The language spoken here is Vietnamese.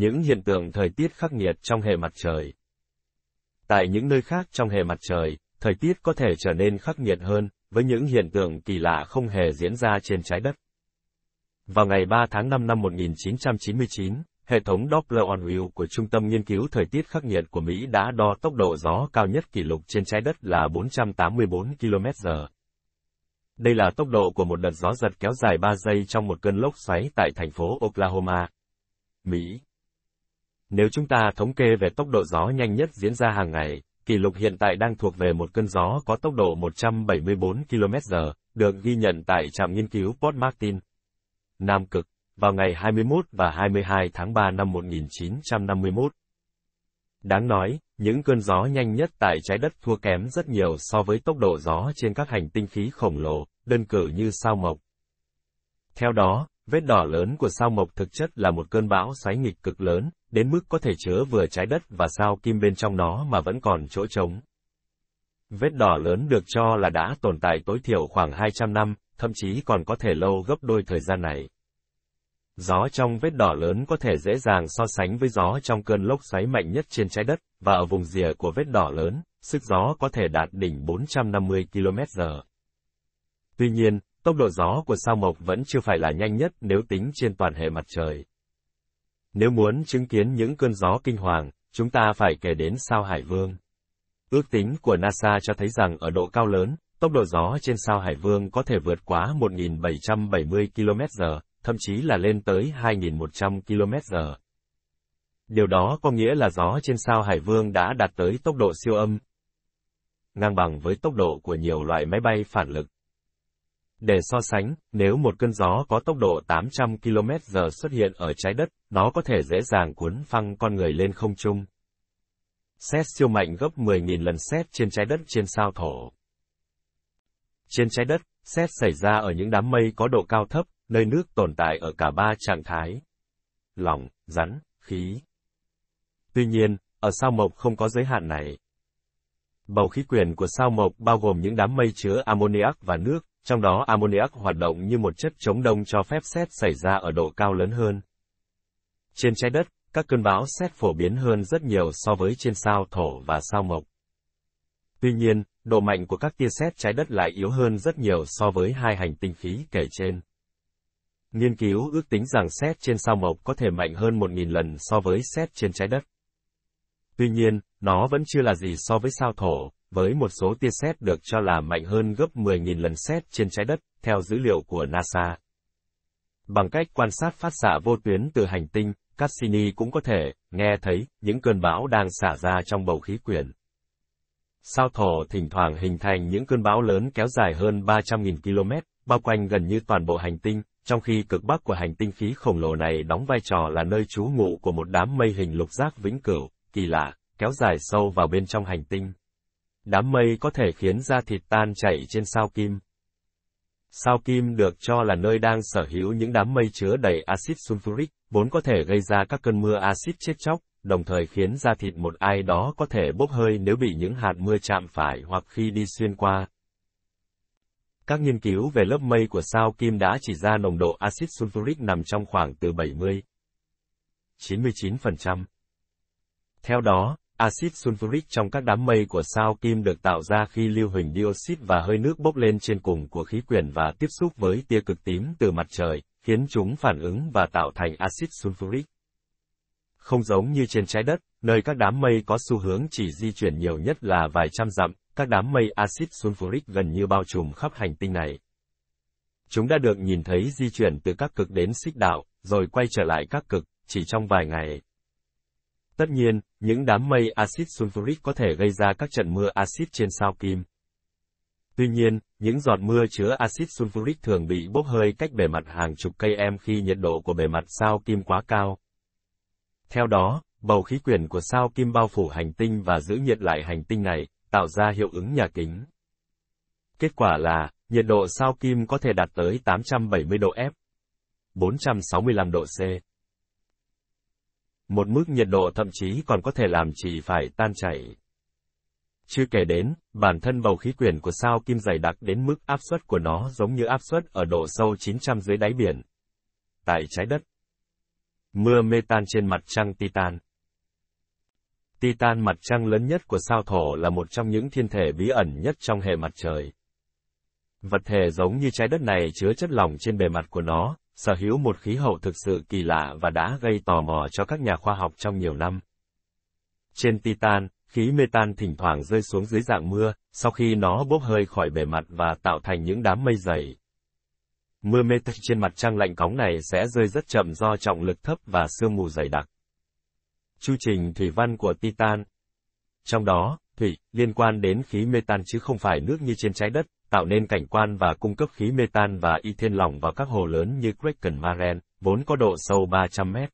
những hiện tượng thời tiết khắc nghiệt trong hệ mặt trời. Tại những nơi khác trong hệ mặt trời, thời tiết có thể trở nên khắc nghiệt hơn, với những hiện tượng kỳ lạ không hề diễn ra trên trái đất. Vào ngày 3 tháng 5 năm 1999, hệ thống Doppler on Wheel của Trung tâm Nghiên cứu Thời tiết khắc nghiệt của Mỹ đã đo tốc độ gió cao nhất kỷ lục trên trái đất là 484 km/h. Đây là tốc độ của một đợt gió giật kéo dài 3 giây trong một cơn lốc xoáy tại thành phố Oklahoma, Mỹ. Nếu chúng ta thống kê về tốc độ gió nhanh nhất diễn ra hàng ngày, kỷ lục hiện tại đang thuộc về một cơn gió có tốc độ 174 km/h, được ghi nhận tại trạm nghiên cứu Port Martin, Nam Cực, vào ngày 21 và 22 tháng 3 năm 1951. Đáng nói, những cơn gió nhanh nhất tại trái đất thua kém rất nhiều so với tốc độ gió trên các hành tinh khí khổng lồ, đơn cử như sao mộc. Theo đó, vết đỏ lớn của sao mộc thực chất là một cơn bão xoáy nghịch cực lớn, đến mức có thể chứa vừa trái đất và sao kim bên trong nó mà vẫn còn chỗ trống. Vết đỏ lớn được cho là đã tồn tại tối thiểu khoảng 200 năm, thậm chí còn có thể lâu gấp đôi thời gian này. Gió trong vết đỏ lớn có thể dễ dàng so sánh với gió trong cơn lốc xoáy mạnh nhất trên trái đất, và ở vùng rìa của vết đỏ lớn, sức gió có thể đạt đỉnh 450 km/h. Tuy nhiên, tốc độ gió của sao mộc vẫn chưa phải là nhanh nhất nếu tính trên toàn hệ mặt trời. Nếu muốn chứng kiến những cơn gió kinh hoàng, chúng ta phải kể đến sao Hải Vương. Ước tính của NASA cho thấy rằng ở độ cao lớn, tốc độ gió trên sao Hải Vương có thể vượt quá 1.770 km/h, thậm chí là lên tới 2.100 km/h. Điều đó có nghĩa là gió trên sao Hải Vương đã đạt tới tốc độ siêu âm, ngang bằng với tốc độ của nhiều loại máy bay phản lực. Để so sánh, nếu một cơn gió có tốc độ 800 km/h xuất hiện ở trái đất, nó có thể dễ dàng cuốn phăng con người lên không trung. Xét siêu mạnh gấp 10.000 lần xét trên trái đất trên sao thổ. Trên trái đất, xét xảy ra ở những đám mây có độ cao thấp, nơi nước tồn tại ở cả ba trạng thái. Lỏng, rắn, khí. Tuy nhiên, ở sao mộc không có giới hạn này. Bầu khí quyển của sao mộc bao gồm những đám mây chứa ammoniac và nước, trong đó ammoniac hoạt động như một chất chống đông cho phép xét xảy ra ở độ cao lớn hơn. Trên trái đất, các cơn bão xét phổ biến hơn rất nhiều so với trên sao thổ và sao mộc. Tuy nhiên, độ mạnh của các tia sét trái đất lại yếu hơn rất nhiều so với hai hành tinh khí kể trên. Nghiên cứu ước tính rằng sét trên sao mộc có thể mạnh hơn 1.000 lần so với sét trên trái đất. Tuy nhiên, nó vẫn chưa là gì so với sao thổ, với một số tia sét được cho là mạnh hơn gấp 10.000 lần sét trên trái đất, theo dữ liệu của NASA. Bằng cách quan sát phát xạ vô tuyến từ hành tinh, Cassini cũng có thể nghe thấy những cơn bão đang xả ra trong bầu khí quyển. Sao thổ thỉnh thoảng hình thành những cơn bão lớn kéo dài hơn 300.000 km, bao quanh gần như toàn bộ hành tinh, trong khi cực bắc của hành tinh khí khổng lồ này đóng vai trò là nơi trú ngụ của một đám mây hình lục giác vĩnh cửu, kỳ lạ, kéo dài sâu vào bên trong hành tinh. Đám mây có thể khiến da thịt tan chảy trên sao kim. Sao kim được cho là nơi đang sở hữu những đám mây chứa đầy axit sulfuric, vốn có thể gây ra các cơn mưa axit chết chóc, đồng thời khiến da thịt một ai đó có thể bốc hơi nếu bị những hạt mưa chạm phải hoặc khi đi xuyên qua. Các nghiên cứu về lớp mây của sao kim đã chỉ ra nồng độ axit sulfuric nằm trong khoảng từ 70 99%. Theo đó, axit sulfuric trong các đám mây của sao kim được tạo ra khi lưu huỳnh dioxide và hơi nước bốc lên trên cùng của khí quyển và tiếp xúc với tia cực tím từ mặt trời, khiến chúng phản ứng và tạo thành axit sulfuric. Không giống như trên trái đất, nơi các đám mây có xu hướng chỉ di chuyển nhiều nhất là vài trăm dặm, các đám mây axit sulfuric gần như bao trùm khắp hành tinh này. Chúng đã được nhìn thấy di chuyển từ các cực đến xích đạo, rồi quay trở lại các cực, chỉ trong vài ngày. Tất nhiên, những đám mây axit sulfuric có thể gây ra các trận mưa axit trên sao kim. Tuy nhiên, những giọt mưa chứa axit sulfuric thường bị bốc hơi cách bề mặt hàng chục cây em khi nhiệt độ của bề mặt sao kim quá cao. Theo đó, bầu khí quyển của sao kim bao phủ hành tinh và giữ nhiệt lại hành tinh này, tạo ra hiệu ứng nhà kính. Kết quả là, nhiệt độ sao kim có thể đạt tới 870 độ F, 465 độ C. Một mức nhiệt độ thậm chí còn có thể làm chỉ phải tan chảy. Chưa kể đến, bản thân bầu khí quyển của sao kim dày đặc đến mức áp suất của nó giống như áp suất ở độ sâu 900 dưới đáy biển. Tại trái đất, Mưa metan trên mặt trăng Titan Titan mặt trăng lớn nhất của sao thổ là một trong những thiên thể bí ẩn nhất trong hệ mặt trời. Vật thể giống như trái đất này chứa chất lỏng trên bề mặt của nó, sở hữu một khí hậu thực sự kỳ lạ và đã gây tò mò cho các nhà khoa học trong nhiều năm. Trên Titan, khí metan thỉnh thoảng rơi xuống dưới dạng mưa, sau khi nó bốc hơi khỏi bề mặt và tạo thành những đám mây dày. Mưa metan trên mặt trăng lạnh cóng này sẽ rơi rất chậm do trọng lực thấp và sương mù dày đặc. Chu trình thủy văn của Titan Trong đó, thủy, liên quan đến khí metan chứ không phải nước như trên trái đất, tạo nên cảnh quan và cung cấp khí metan và y thiên lỏng vào các hồ lớn như Kraken Maren, vốn có độ sâu 300 mét.